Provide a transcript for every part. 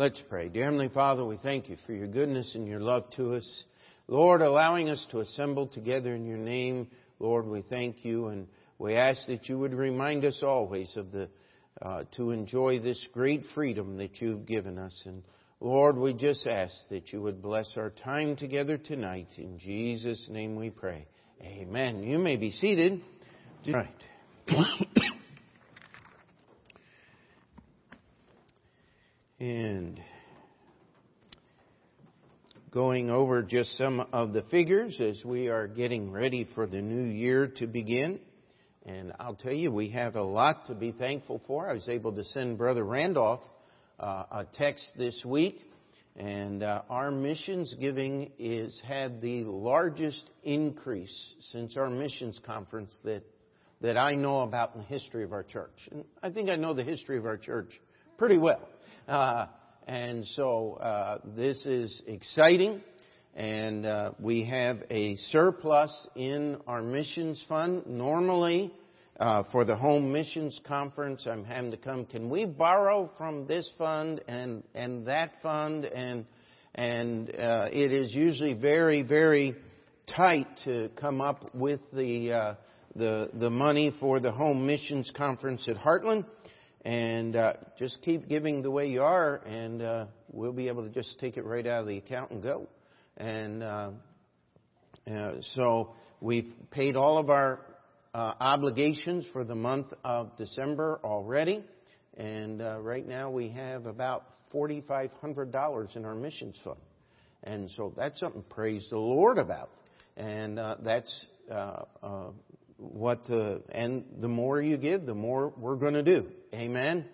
Let's pray. Dear Heavenly Father, we thank you for your goodness and your love to us. Lord, allowing us to assemble together in your name, Lord, we thank you and we ask that you would remind us always of the uh, to enjoy this great freedom that you've given us. And Lord, we just ask that you would bless our time together tonight. In Jesus' name we pray. Amen. You may be seated. All right. and going over just some of the figures as we are getting ready for the new year to begin. And I'll tell you, we have a lot to be thankful for. I was able to send Brother Randolph uh, a text this week, and uh, our missions giving is had the largest increase since our missions conference that that I know about in the history of our church. And I think I know the history of our church pretty well. Uh, and so uh, this is exciting. And uh, we have a surplus in our missions fund. Normally, uh, for the home missions conference, I'm having to come. Can we borrow from this fund and and that fund? And and uh, it is usually very very tight to come up with the uh, the the money for the home missions conference at Heartland. And uh, just keep giving the way you are, and uh, we'll be able to just take it right out of the account and go. And uh, uh, so we've paid all of our uh, obligations for the month of December already. And uh, right now we have about $4,500 in our missions fund. And so that's something to praise the Lord about. And uh, that's uh, uh, what, the, and the more you give, the more we're going to do. Amen.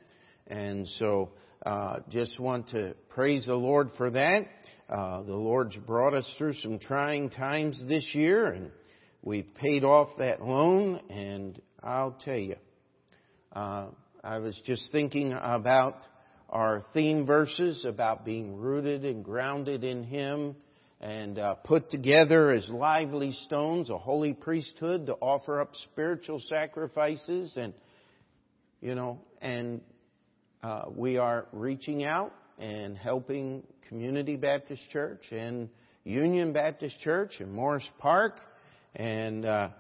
And so uh, just want to praise the Lord for that. Uh, the Lord's brought us through some trying times this year, and we've paid off that loan. And I'll tell you, uh, I was just thinking about our theme verses about being rooted and grounded in Him and uh, put together as lively stones, a holy priesthood to offer up spiritual sacrifices, and you know, and uh, we are reaching out and helping Community Baptist Church and Union Baptist Church and Morris Park. And uh,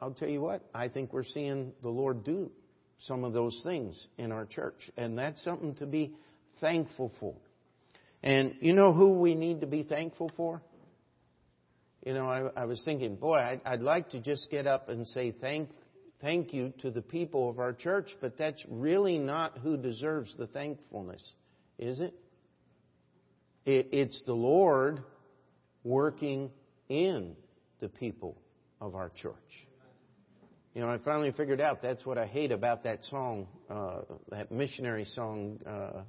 I'll tell you what, I think we're seeing the Lord do some of those things in our church. And that's something to be thankful for. And you know who we need to be thankful for? You know, I, I was thinking, boy, I'd, I'd like to just get up and say thank, thank you to the people of our church, but that's really not who deserves the thankfulness, is it? It's the Lord working in the people of our church. You know, I finally figured out that's what I hate about that song, uh, that missionary song, uh,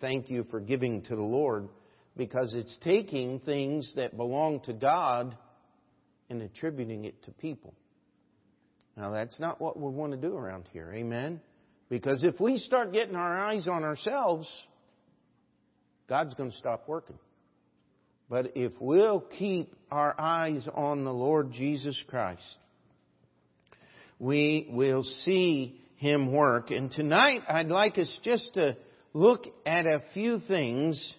Thank You for Giving to the Lord, because it's taking things that belong to God and attributing it to people. Now, that's not what we want to do around here. Amen? Because if we start getting our eyes on ourselves, God's going to stop working. But if we'll keep our eyes on the Lord Jesus Christ, we will see Him work. And tonight, I'd like us just to look at a few things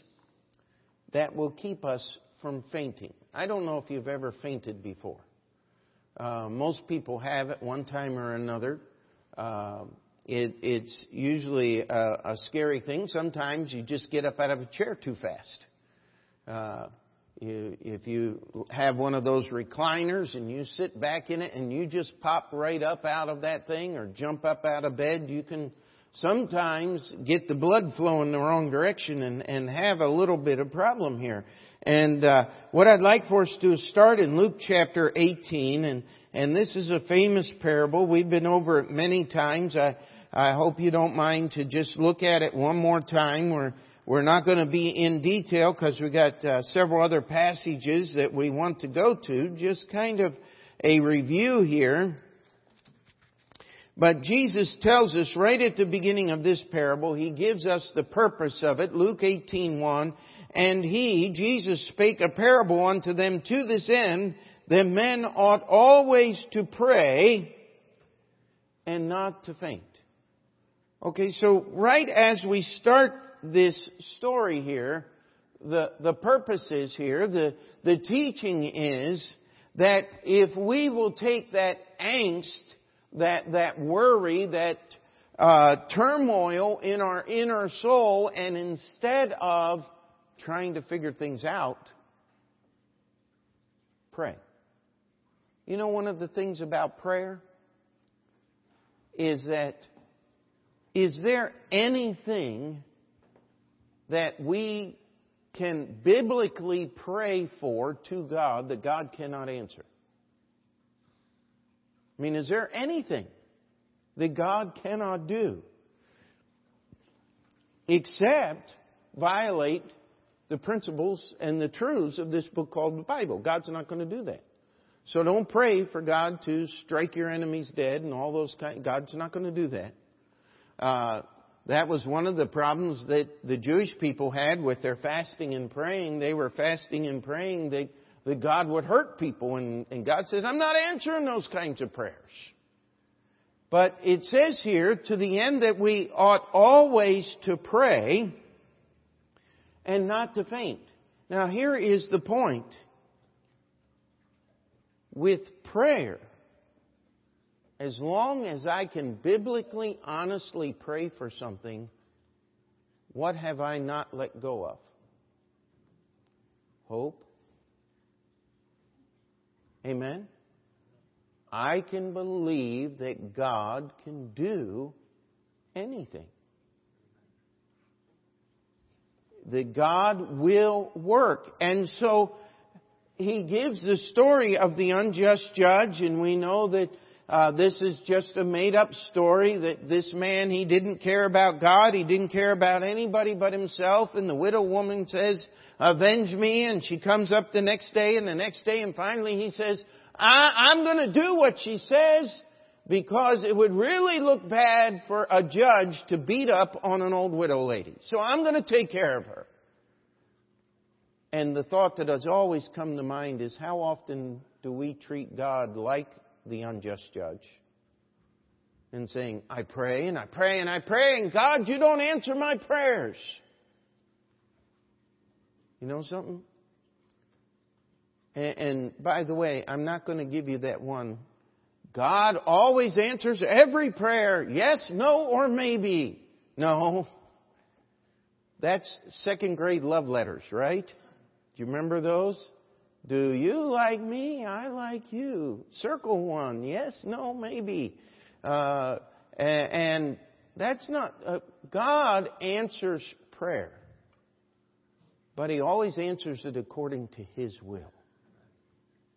that will keep us from fainting. I don't know if you've ever fainted before. Uh, most people have at one time or another. Uh, it, it's usually a, a, scary thing. Sometimes you just get up out of a chair too fast. Uh, you, if you have one of those recliners and you sit back in it and you just pop right up out of that thing or jump up out of bed, you can sometimes get the blood flowing the wrong direction and, and have a little bit of problem here. And uh, what I'd like for us to start in Luke chapter 18, and and this is a famous parable. We've been over it many times. I I hope you don't mind to just look at it one more time. We're, we're not going to be in detail because we've got uh, several other passages that we want to go to. Just kind of a review here. But Jesus tells us right at the beginning of this parable, He gives us the purpose of it. Luke 18:1, and He, Jesus, spake a parable unto them to this end, that men ought always to pray and not to faint. Okay, so right as we start this story here, the, the purpose is here, the, the teaching is that if we will take that angst, that, that worry, that uh, turmoil in our inner soul, and instead of trying to figure things out, pray. You know, one of the things about prayer is that is there anything that we can biblically pray for to God that God cannot answer? I mean, is there anything that God cannot do except violate the principles and the truths of this book called the Bible? God's not going to do that. So don't pray for God to strike your enemies dead and all those kind. God's not going to do that. Uh, that was one of the problems that the Jewish people had with their fasting and praying. They were fasting and praying that, that God would hurt people. And, and God said, I'm not answering those kinds of prayers. But it says here, to the end that we ought always to pray and not to faint. Now here is the point. With prayer, as long as I can biblically, honestly pray for something, what have I not let go of? Hope. Amen? I can believe that God can do anything. That God will work. And so, he gives the story of the unjust judge, and we know that uh, this is just a made up story that this man, he didn't care about God, he didn't care about anybody but himself, and the widow woman says, avenge me, and she comes up the next day and the next day, and finally he says, I, I'm gonna do what she says, because it would really look bad for a judge to beat up on an old widow lady. So I'm gonna take care of her. And the thought that has always come to mind is how often do we treat God like the unjust judge and saying, I pray and I pray and I pray and God, you don't answer my prayers. You know something? And, and by the way, I'm not going to give you that one. God always answers every prayer. Yes, no, or maybe. No. That's second grade love letters, right? Do you remember those? Do you like me? I like you. Circle one. Yes, no, maybe. Uh, and that's not, uh, God answers prayer. But He always answers it according to His will.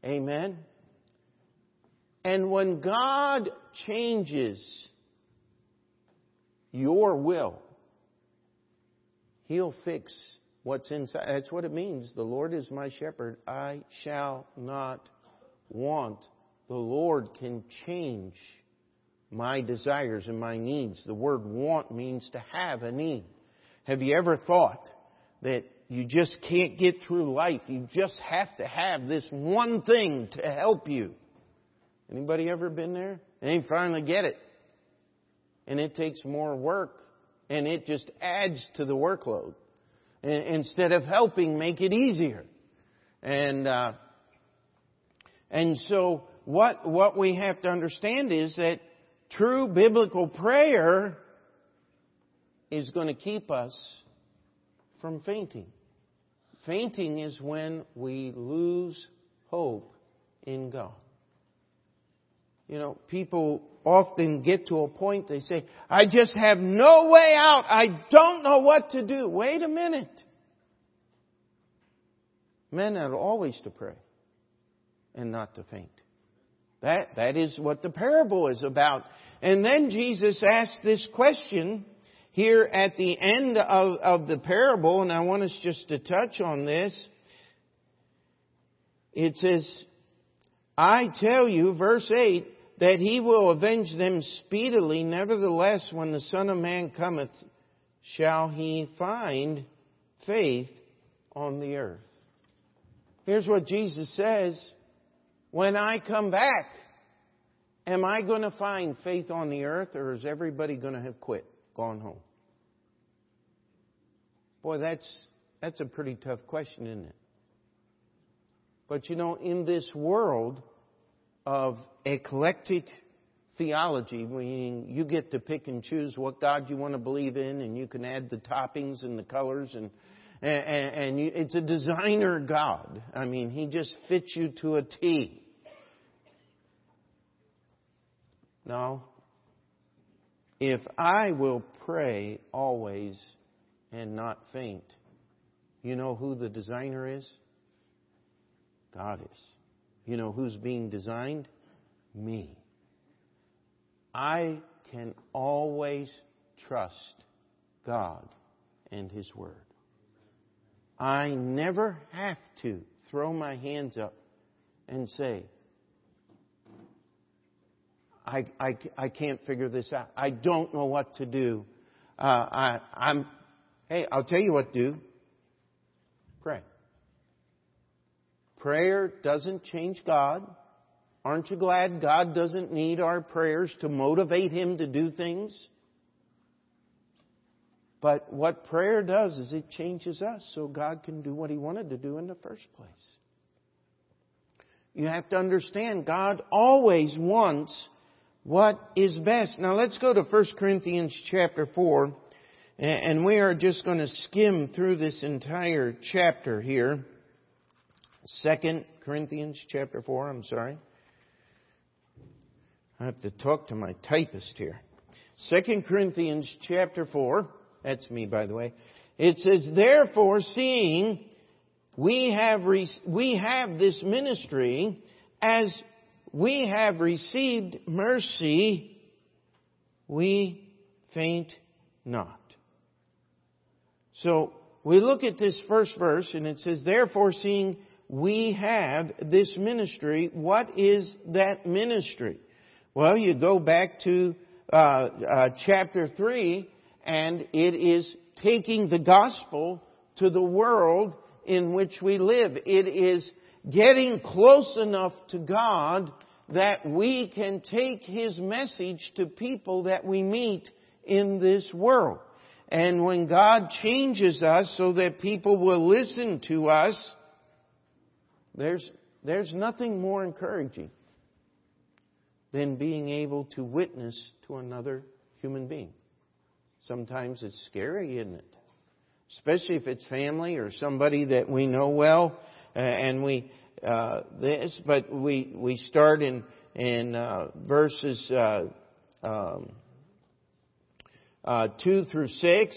Amen? And when God changes your will, He'll fix what's inside. That's what it means. The Lord is my shepherd. I shall not want. The Lord can change my desires and my needs. The word want means to have a need. Have you ever thought that you just can't get through life? You just have to have this one thing to help you. Anybody ever been there? And finally get it. And it takes more work. And it just adds to the workload instead of helping make it easier. And uh, and so what what we have to understand is that true biblical prayer is going to keep us from fainting. Fainting is when we lose hope in God. You know, people often get to a point they say, I just have no way out. I don't know what to do. Wait a minute. Men are always to pray and not to faint. That, that is what the parable is about. And then Jesus asked this question here at the end of, of the parable, and I want us just to touch on this. It says, I tell you, verse 8, that he will avenge them speedily. Nevertheless, when the Son of Man cometh, shall he find faith on the earth. Here's what Jesus says. When I come back, am I going to find faith on the earth or is everybody going to have quit, gone home? Boy, that's, that's a pretty tough question, isn't it? But you know, in this world of eclectic theology, meaning you get to pick and choose what God you want to believe in, and you can add the toppings and the colors, and and, and you, it's a designer God. I mean, He just fits you to a T. No. If I will pray always and not faint, you know who the designer is? God is. You know who's being designed? Me. I can always trust God and His Word. I never have to throw my hands up and say, I, I, I can't figure this out. I don't know what to do. Uh, I, I'm, hey, I'll tell you what to do. Pray. Prayer doesn't change God. Aren't you glad God doesn't need our prayers to motivate Him to do things? But what prayer does is it changes us so God can do what He wanted to do in the first place. You have to understand God always wants what is best. Now let's go to 1 Corinthians chapter 4 and we are just going to skim through this entire chapter here. 2 Corinthians chapter 4, I'm sorry. I have to talk to my typist here. 2 Corinthians chapter 4, that's me by the way. It says, therefore seeing we have, re- we have this ministry as we have received mercy, we faint not. So we look at this first verse and it says, therefore seeing we have this ministry, what is that ministry? Well, you go back to uh, uh, chapter 3, and it is taking the gospel to the world in which we live. It is getting close enough to God that we can take His message to people that we meet in this world. And when God changes us so that people will listen to us, there's, there's nothing more encouraging than being able to witness to another human being. Sometimes it's scary, isn't it? Especially if it's family or somebody that we know well, uh, and we uh, this. But we we start in in uh, verses uh, um, uh, two through six.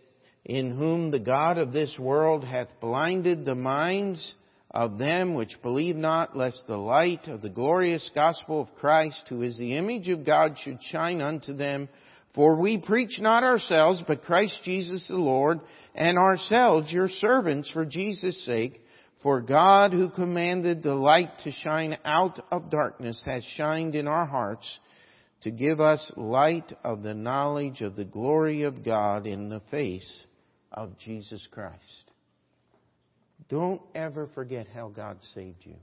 in whom the God of this world hath blinded the minds of them which believe not, lest the light of the glorious gospel of Christ, who is the image of God, should shine unto them. For we preach not ourselves, but Christ Jesus the Lord, and ourselves your servants for Jesus' sake. For God, who commanded the light to shine out of darkness, has shined in our hearts to give us light of the knowledge of the glory of God in the face of Jesus Christ. Don't ever forget how God saved you.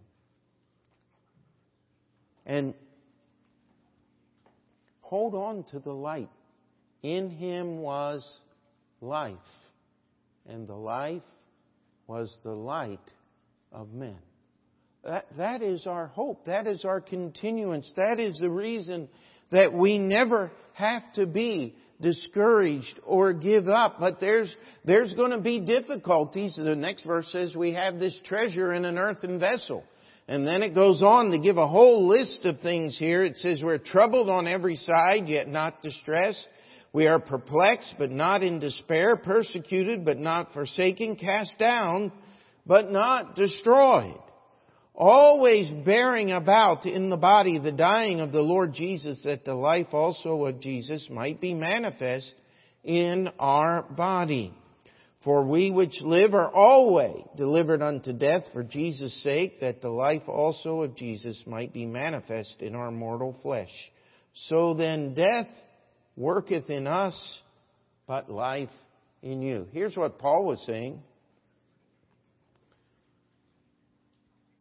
And hold on to the light. In him was life, and the life was the light of men. That, that is our hope. That is our continuance. That is the reason that we never have to be discouraged or give up. But there's, there's going to be difficulties. The next verse says we have this treasure in an earthen vessel. And then it goes on to give a whole list of things here. It says we're troubled on every side, yet not distressed. We are perplexed, but not in despair, persecuted, but not forsaken, cast down, but not destroyed always bearing about in the body the dying of the Lord Jesus, that the life also of Jesus might be manifest in our body. For we which live are always delivered unto death for Jesus' sake, that the life also of Jesus might be manifest in our mortal flesh. So then death worketh in us, but life in you. Here's what Paul was saying.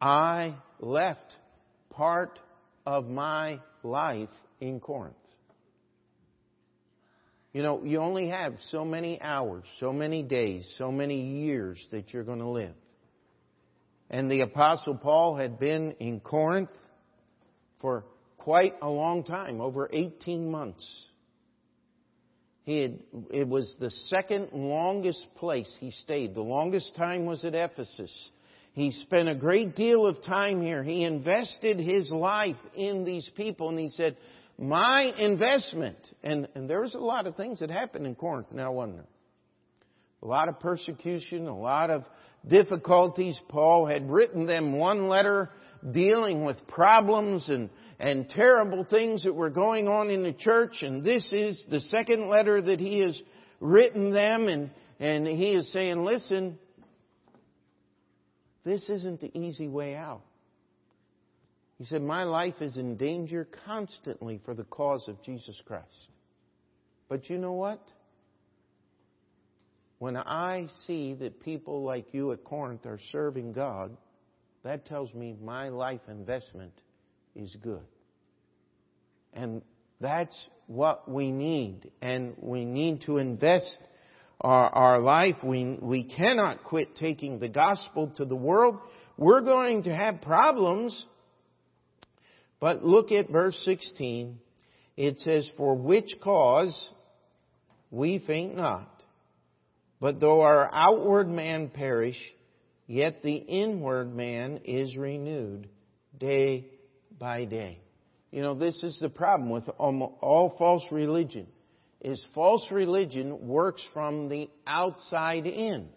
I left part of my life in Corinth. You know, you only have so many hours, so many days, so many years that you're going to live. And the Apostle Paul had been in Corinth for quite a long time, over 18 months. He had, it was the second longest place he stayed. The longest time was at Ephesus. He spent a great deal of time here. He invested his life in these people and he said, my investment, and, and there was a lot of things that happened in Corinth now, wasn't there? A lot of persecution, a lot of difficulties. Paul had written them one letter dealing with problems and, and terrible things that were going on in the church, and this is the second letter that he has written them, and, and he is saying, listen, this isn't the easy way out. He said, My life is in danger constantly for the cause of Jesus Christ. But you know what? When I see that people like you at Corinth are serving God, that tells me my life investment is good. And that's what we need. And we need to invest our, our life. We, we cannot quit taking the gospel to the world. We're going to have problems but look at verse 16. It says, For which cause we faint not. But though our outward man perish, yet the inward man is renewed day by day. You know, this is the problem with all false religion, is false religion works from the outside in.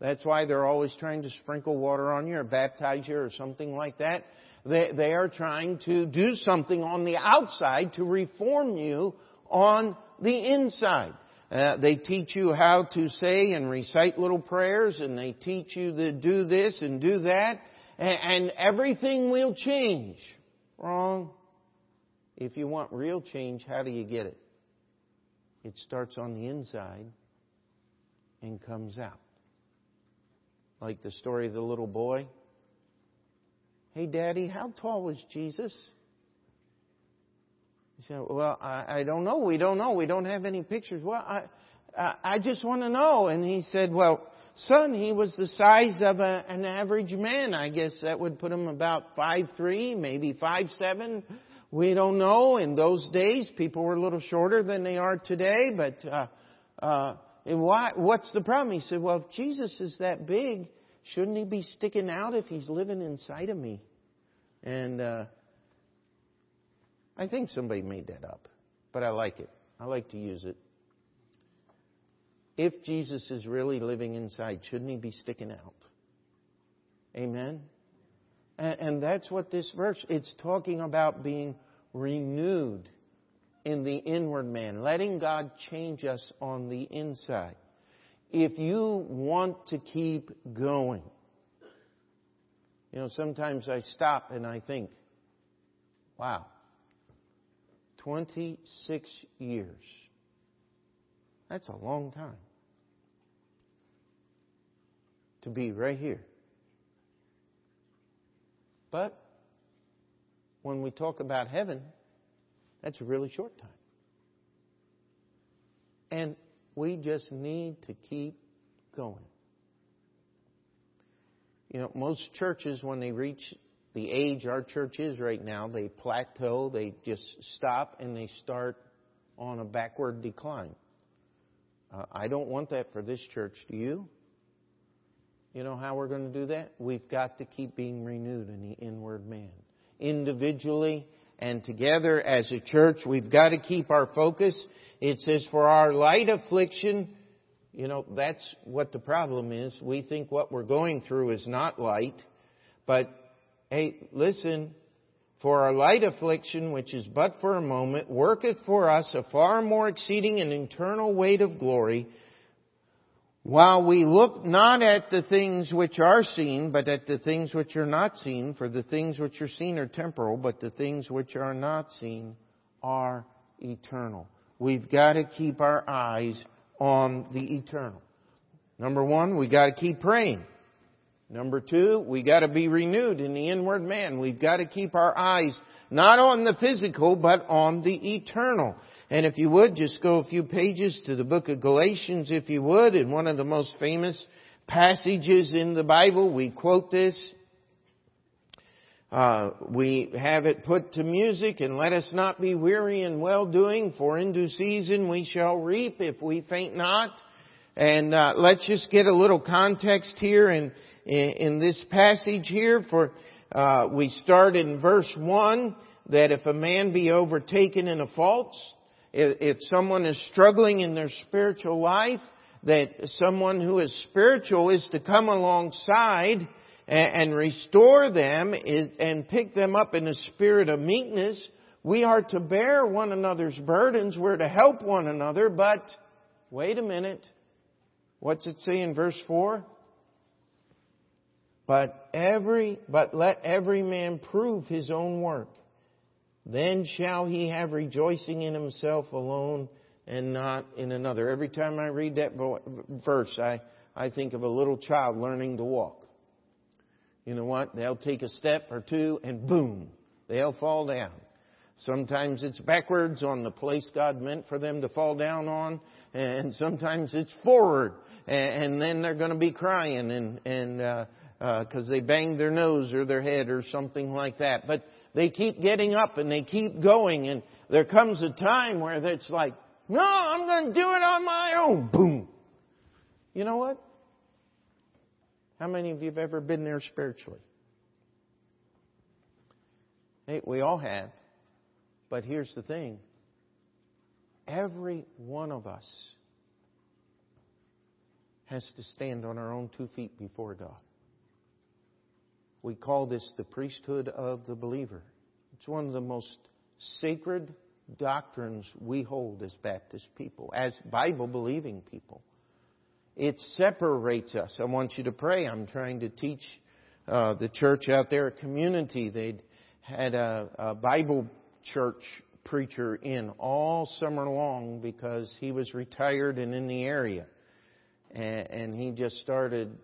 That's why they're always trying to sprinkle water on you or baptize you or something like that. They, they are trying to do something on the outside to reform you on the inside. Uh, they teach you how to say and recite little prayers, and they teach you to do this and do that, and, and everything will change. Wrong. If you want real change, how do you get it? It starts on the inside and comes out. Like the story of the little boy Hey, Daddy, how tall was Jesus? He said, Well, I, I don't know. We don't know. We don't have any pictures. Well, I, I, I just want to know. And he said, Well, son, he was the size of a, an average man. I guess that would put him about five three, maybe five seven. We don't know. In those days, people were a little shorter than they are today. But uh, uh, why, what's the problem? He said, Well, if Jesus is that big, Shouldn't he be sticking out if he's living inside of me? And uh, I think somebody made that up, but I like it. I like to use it. If Jesus is really living inside, shouldn't he be sticking out? Amen? And, that's what this verse, it's talking about being renewed in the inward man, letting God change us on the inside if you want to keep going. You know, sometimes I stop and I think, wow, 26 years. That's a long time to be right here. But when we talk about heaven, that's a really short time. And we just need to keep going. You know, most churches, when they reach the age our church is right now, they plateau, they just stop, and they start on a backward decline. Uh, I don't want that for this church. Do you? You know how we're going to do that? We've got to keep being renewed in the inward man. Individually and together as a church, we've got to keep our focus it says, for our light affliction, you know, that's what the problem is. We think what we're going through is not light. But, hey, listen, for our light affliction, which is but for a moment, worketh for us a far more exceeding and eternal weight of glory, While we look not at the things which are seen, but at the things which are not seen, for the things which are seen are temporal, but the things which are not seen are eternal. We've got to keep our eyes on the eternal. Number one, we got to keep praying. Number two, we got to be renewed in the inward man. We've got to keep our eyes not on the physical, but on the eternal. And if you would, just go a few pages to the book of Galatians, if you would, in one of the most famous passages in the Bible. We quote this. Uh, we have it put to music, and let us not be weary in well doing, for in due season we shall reap if we faint not. And uh, let's just get a little context here in in, in this passage here. For uh, we start in verse one that if a man be overtaken in a fault, if, someone is struggling in their spiritual life, that someone who is spiritual is to come alongside and, restore them and pick them up in a spirit of meekness. We are to bear one another's burdens. We're to help one another, but wait a minute. What's it say in verse 4? But every, but let every man prove his own work. Then shall he have rejoicing in himself alone and not in another. Every time I read that verse, I, I think of a little child learning to walk. You know what? They'll take a step or two and boom, they'll fall down. Sometimes it's backwards on the place God meant for them to fall down on, and sometimes it's forward, and, then they're going to be crying and and uh, because uh, they banged their nose or their head or something like that. But they keep getting up and they keep going and there comes a time where it's like, no, I'm going to do it on my own. Boom. You know what? How many of you have ever been there spiritually? Hey, we all have. But here's the thing. Every one of us has to stand on our own two feet before God. We call this the priesthood of the believer. It's one of the most sacred doctrines we hold as Baptist people, as Bible believing people. It separates us. I want you to pray. I'm trying to teach uh, the church out there, a community. They'd had a, a Bible church preacher in all summer long because he was retired and in the area. And, and he just started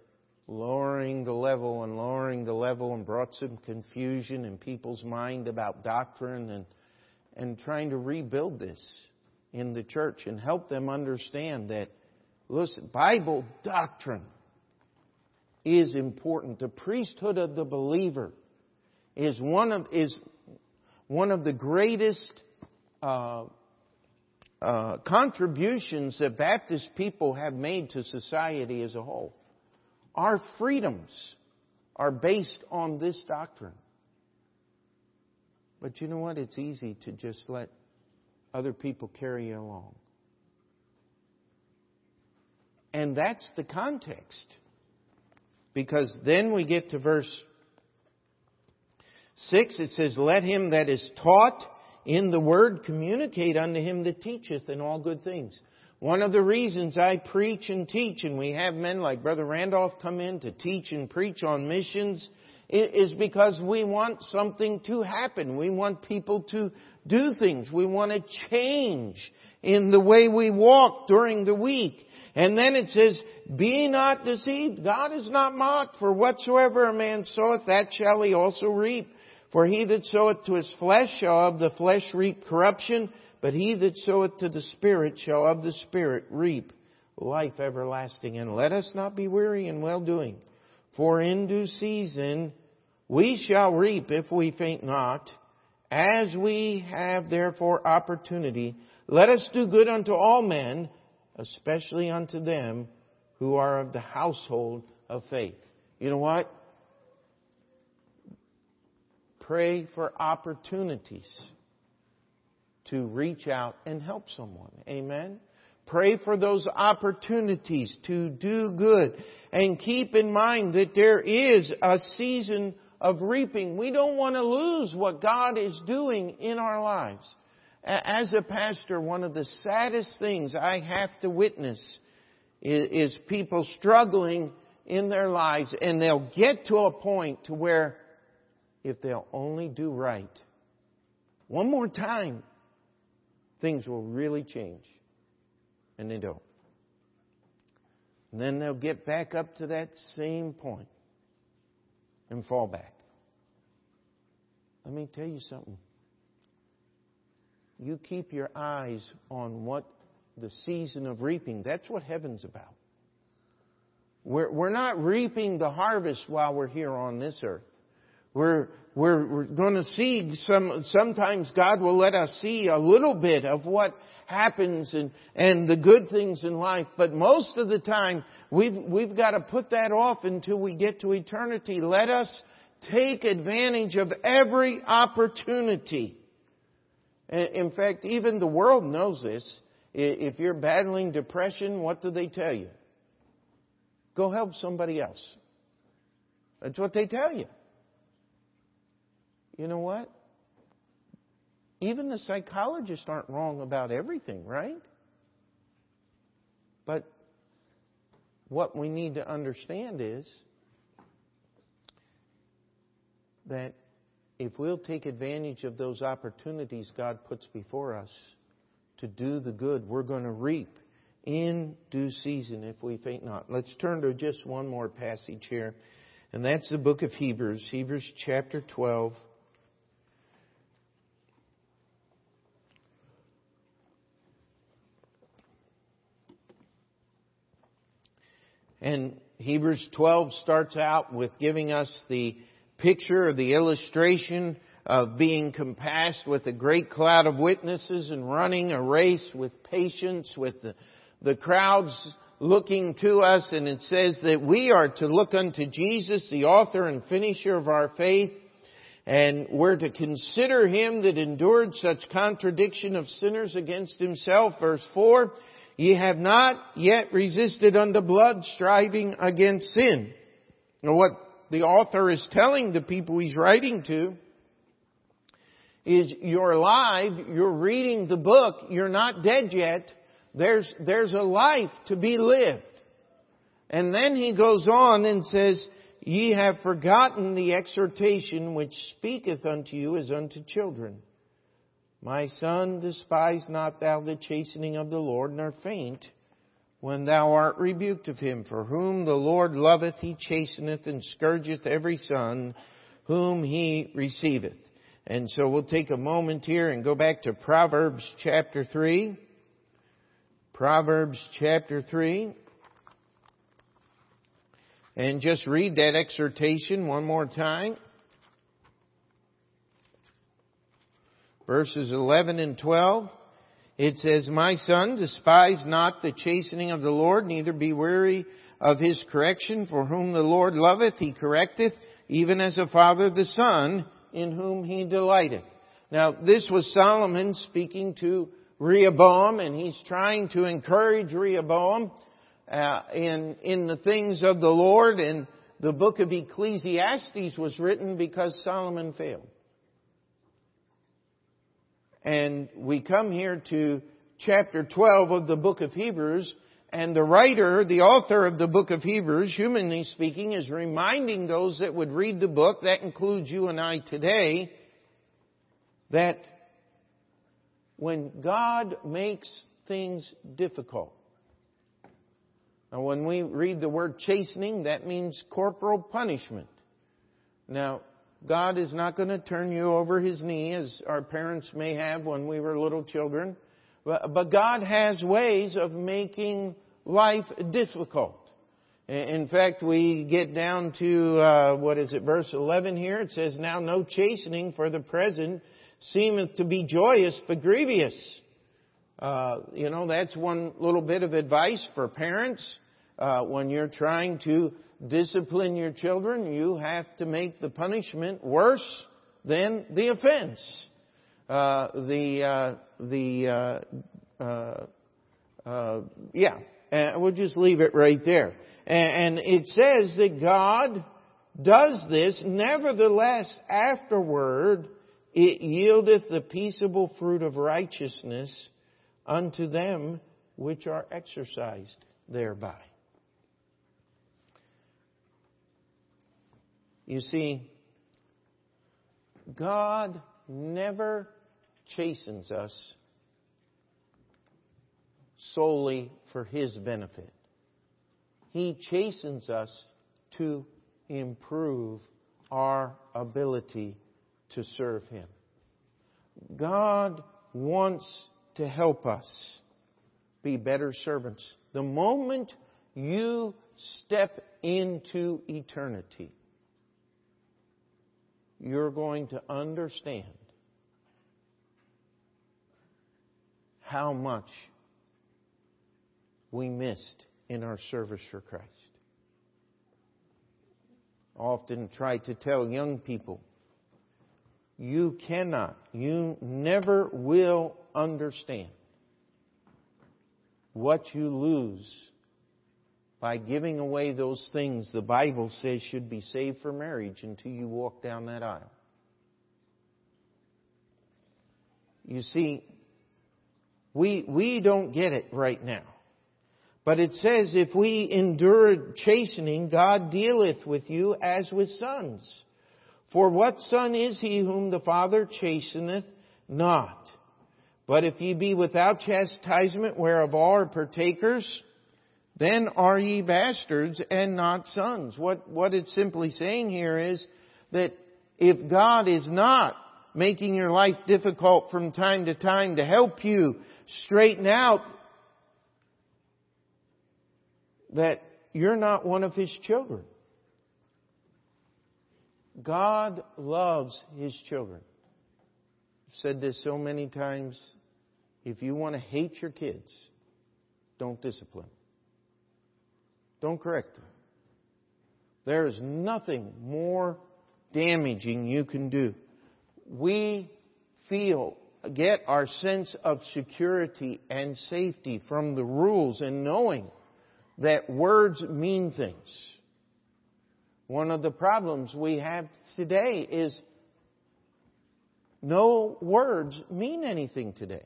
lowering the level and lowering the level and brought some confusion in people's mind about doctrine and, and trying to rebuild this in the church and help them understand that, listen, Bible doctrine is important. The priesthood of the believer is one of, is one of the greatest uh, uh, contributions that Baptist people have made to society as a whole. Our freedoms are based on this doctrine. But you know what? It's easy to just let other people carry you along. And that's the context. Because then we get to verse 6, it says, Let him that is taught in the word communicate unto him that teacheth in all good things. One of the reasons I preach and teach, and we have men like Brother Randolph come in to teach and preach on missions, is because we want something to happen. We want people to do things. We want to change in the way we walk during the week. And then it says, Be not deceived. God is not mocked, for whatsoever a man soweth, that shall he also reap. For he that soweth to his flesh shall of the flesh reap corruption, but he that soweth to the Spirit shall of the Spirit reap life everlasting. And let us not be weary in well doing, for in due season we shall reap if we faint not. As we have therefore opportunity, let us do good unto all men, especially unto them who are of the household of faith. You know what? Pray for opportunities to reach out and help someone. Amen. Pray for those opportunities to do good. And keep in mind that there is a season of reaping. We don't want to lose what God is doing in our lives. As a pastor, one of the saddest things I have to witness is, people struggling in their lives and they'll get to a point to where if they'll only do right one more time, things will really change. And they don't. And then they'll get back up to that same point and fall back. Let me tell you something. You keep your eyes on what the season of reaping, that's what heaven's about. We're, we're not reaping the harvest while we're here on this earth. We're, we're, we're going to see some, sometimes God will let us see a little bit of what happens and, and the good things in life, but most of the time we've, we've got to put that off until we get to eternity. Let us take advantage of every opportunity. In fact, even the world knows this. If you're battling depression, what do they tell you? Go help somebody else. That's what they tell you. You know what? Even the psychologists aren't wrong about everything, right? But what we need to understand is that if we'll take advantage of those opportunities God puts before us to do the good, we're going to reap in due season if we faint not. Let's turn to just one more passage here, and that's the book of Hebrews, Hebrews chapter 12. And Hebrews 12 starts out with giving us the picture the illustration of being compassed with a great cloud of witnesses and running a race with patience, with the, the crowds looking to us. And it says that we are to look unto Jesus, the author and finisher of our faith, and we're to consider him that endured such contradiction of sinners against himself. Verse 4, Ye have not yet resisted unto blood, striving against sin. Now what the author is telling the people he's writing to is you're alive, you're reading the book, you're not dead yet, there's, there's a life to be lived. And then he goes on and says, Ye have forgotten the exhortation which speaketh unto you as unto children. My son, despise not thou the chastening of the Lord, nor faint when thou art rebuked of him. For whom the Lord loveth, he chasteneth and scourgeth every son whom he receiveth. And so we'll take a moment here and go back to Proverbs chapter 3. Proverbs chapter 3. And just read that exhortation one more time. Verses 11 and 12. It says, My son, despise not the chastening of the Lord, neither be weary of his correction, for whom the Lord loveth, he correcteth, even as a father the son, in whom he delighteth. Now, this was Solomon speaking to Rehoboam, and he's trying to encourage Rehoboam uh, in in the things of the Lord. And the book of Ecclesiastes was written because Solomon failed. And we come here to chapter 12 of the book of Hebrews, and the writer, the author of the book of Hebrews, humanly speaking, is reminding those that would read the book, that includes you and I today, that when God makes things difficult, now when we read the word chastening, that means corporal punishment. Now, God is not going to turn you over his knee as our parents may have when we were little children. But God has ways of making life difficult. In fact, we get down to, uh, what is it, verse 11 here. It says, Now no chastening for the present seemeth to be joyous, but grievous. Uh, you know, that's one little bit of advice for parents uh, when you're trying to discipline your children, you have to make the punishment worse than the offense. Uh, the uh, the uh, uh, uh yeah, we'll just leave it right there. And, and it says that God does this, nevertheless, afterward it yieldeth the peaceable fruit of righteousness unto them which are exercised thereby. You see, God never chastens us solely for His benefit. He chastens us to improve our ability to serve Him. God wants to help us be better servants. The moment you step into eternity, you're going to understand how much we missed in our service for Christ. I often try to tell young people, you cannot, you never will understand what you lose by giving away those things the Bible says should be saved for marriage until you walk down that aisle. You see, we, we don't get it right now. But it says, if we endure chastening, God dealeth with you as with sons. For what son is he whom the Father chasteneth not? But if ye be without chastisement, whereof all are partakers, then are ye bastards and not sons. What, what it's simply saying here is that if God is not making your life difficult from time to time to help you straighten out that you're not one of His children. God loves His children. I've said this so many times. If you want to hate your kids, don't discipline. Don't correct them. There is nothing more damaging you can do. We feel, get our sense of security and safety from the rules and knowing that words mean things. One of the problems we have today is no words mean anything today.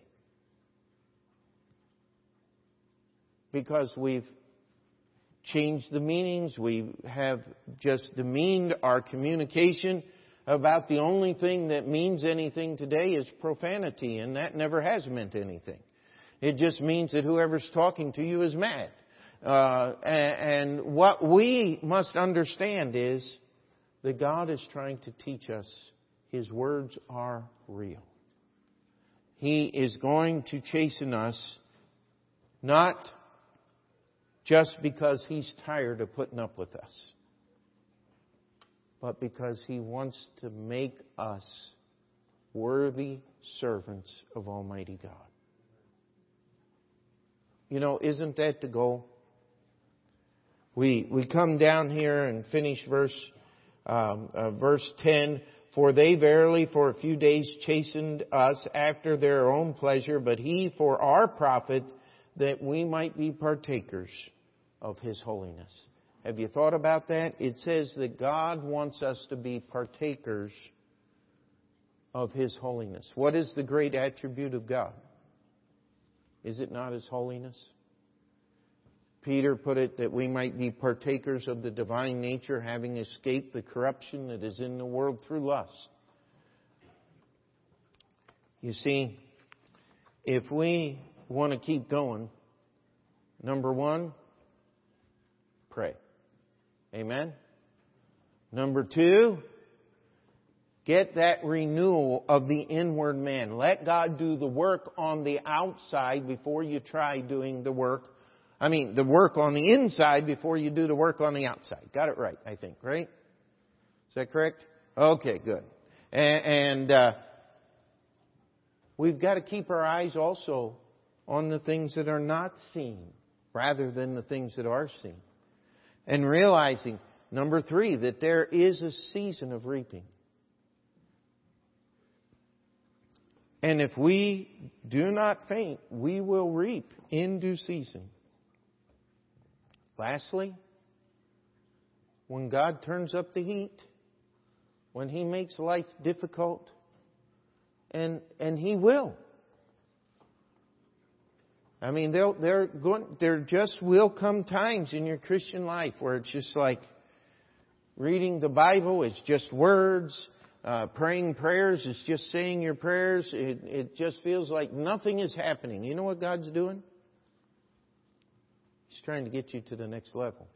Because we've changed the meanings, we have just demeaned our communication about the only thing that means anything today is profanity, and that never has meant anything. It just means that whoever's talking to you is mad. Uh, and, and what we must understand is that God is trying to teach us His words are real. He is going to chasten us not just because He's tired of putting up with us, but because He wants to make us worthy servants of Almighty God. You know, isn't that the goal? We, we come down here and finish verse, um, uh, verse 10. For they verily for a few days chastened us after their own pleasure, but he for our profit that we might be partakers of his holiness. Have you thought about that? It says that God wants us to be partakers of his holiness. What is the great attribute of God? Is it not his holiness? Peter put it that we might be partakers of the divine nature, having escaped the corruption that is in the world through lust. You see, if we want to keep going, number one, pray. Amen? Number two, get that renewal of the inward man. Let God do the work on the outside before you try doing the work I mean, the work on the inside before you do the work on the outside. Got it right, I think, right? Is that correct? Okay, good. And, and uh, we've got to keep our eyes also on the things that are not seen rather than the things that are seen. And realizing, number three, that there is a season of reaping. And if we do not faint, we will reap in due season. Lastly, when God turns up the heat, when He makes life difficult, and, and He will. I mean, there there going, there just will come times in your Christian life where it's just like reading the Bible is just words. Uh, praying prayers is just saying your prayers. It, it just feels like nothing is happening. You know what God's doing? He's trying to get you to the next level.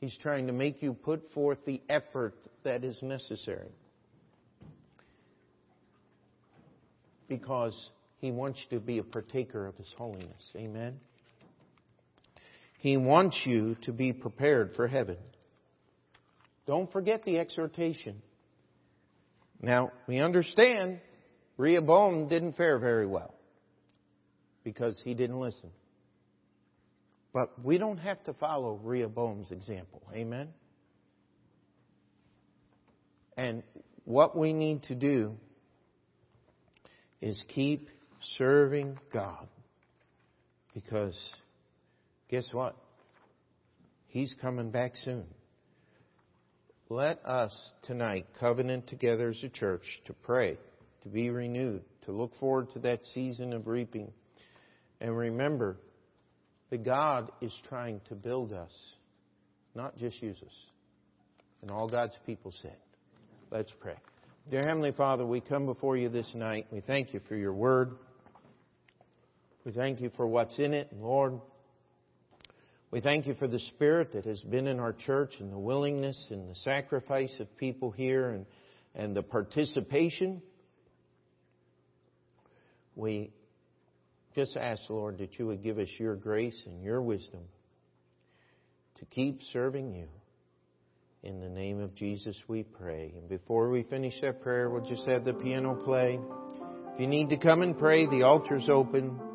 He's trying to make you put forth the effort that is necessary. Because He wants you to be a partaker of His holiness. Amen? He wants you to be prepared for heaven. Don't forget the exhortation. Now, we understand Rehoboam didn't fare very well because he didn't listen. But we don't have to follow Rehoboam's example. Amen? And what we need to do is keep serving God. Because guess what? He's coming back soon. Let us tonight covenant together as a church to pray, to be renewed, to look forward to that season of reaping. And remember that God is trying to build us, not just use us. And all God's people said, let's pray. Dear Heavenly Father, we come before you this night. We thank you for your word. We thank you for what's in it. Lord, we thank you for the spirit that has been in our church and the willingness and the sacrifice of people here and, and the participation. We just ask, Lord, that you would give us your grace and your wisdom to keep serving you. In the name of Jesus we pray. And before we finish that prayer, we'll just have the piano play. If you need to come and pray, the altar's open.